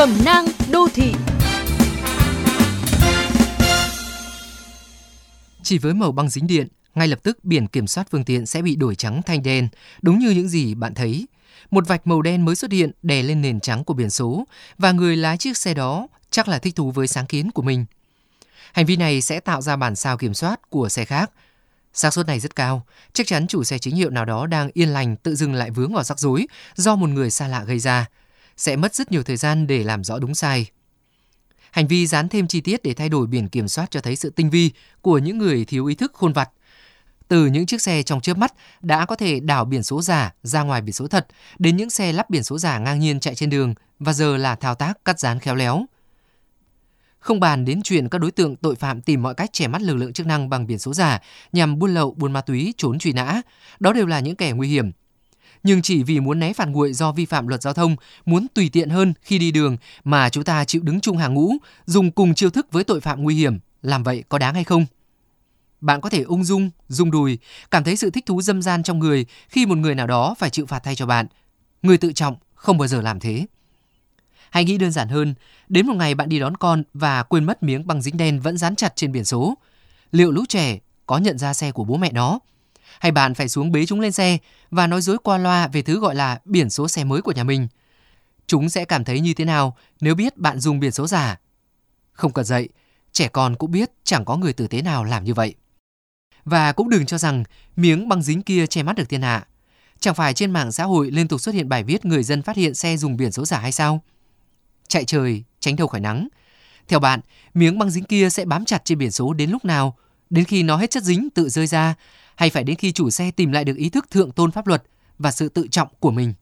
Cẩm nang đô thị Chỉ với màu băng dính điện, ngay lập tức biển kiểm soát phương tiện sẽ bị đổi trắng thành đen, đúng như những gì bạn thấy. Một vạch màu đen mới xuất hiện đè lên nền trắng của biển số và người lái chiếc xe đó chắc là thích thú với sáng kiến của mình. Hành vi này sẽ tạo ra bản sao kiểm soát của xe khác. xác suất này rất cao, chắc chắn chủ xe chính hiệu nào đó đang yên lành tự dưng lại vướng vào rắc rối do một người xa lạ gây ra. Sẽ mất rất nhiều thời gian để làm rõ đúng sai. Hành vi dán thêm chi tiết để thay đổi biển kiểm soát cho thấy sự tinh vi của những người thiếu ý thức khôn vặt. Từ những chiếc xe trong chớp mắt đã có thể đảo biển số giả ra ngoài biển số thật, đến những xe lắp biển số giả ngang nhiên chạy trên đường và giờ là thao tác cắt dán khéo léo. Không bàn đến chuyện các đối tượng tội phạm tìm mọi cách che mắt lực lượng chức năng bằng biển số giả nhằm buôn lậu, buôn ma túy, trốn truy nã. Đó đều là những kẻ nguy hiểm. Nhưng chỉ vì muốn né phạt nguội do vi phạm luật giao thông, muốn tùy tiện hơn khi đi đường mà chúng ta chịu đứng chung hàng ngũ, dùng cùng chiêu thức với tội phạm nguy hiểm, làm vậy có đáng hay không? Bạn có thể ung dung, rung đùi, cảm thấy sự thích thú dâm gian trong người khi một người nào đó phải chịu phạt thay cho bạn. Người tự trọng không bao giờ làm thế. Hãy nghĩ đơn giản hơn, đến một ngày bạn đi đón con và quên mất miếng băng dính đen vẫn dán chặt trên biển số. Liệu lũ trẻ có nhận ra xe của bố mẹ nó? Hay bạn phải xuống bế chúng lên xe và nói dối qua loa về thứ gọi là biển số xe mới của nhà mình? Chúng sẽ cảm thấy như thế nào nếu biết bạn dùng biển số giả? Không cần dạy, trẻ con cũng biết chẳng có người tử tế nào làm như vậy. Và cũng đừng cho rằng miếng băng dính kia che mắt được thiên hạ. Chẳng phải trên mạng xã hội liên tục xuất hiện bài viết người dân phát hiện xe dùng biển số giả hay sao? Chạy trời, tránh đầu khỏi nắng. Theo bạn, miếng băng dính kia sẽ bám chặt trên biển số đến lúc nào? Đến khi nó hết chất dính tự rơi ra hay phải đến khi chủ xe tìm lại được ý thức thượng tôn pháp luật và sự tự trọng của mình?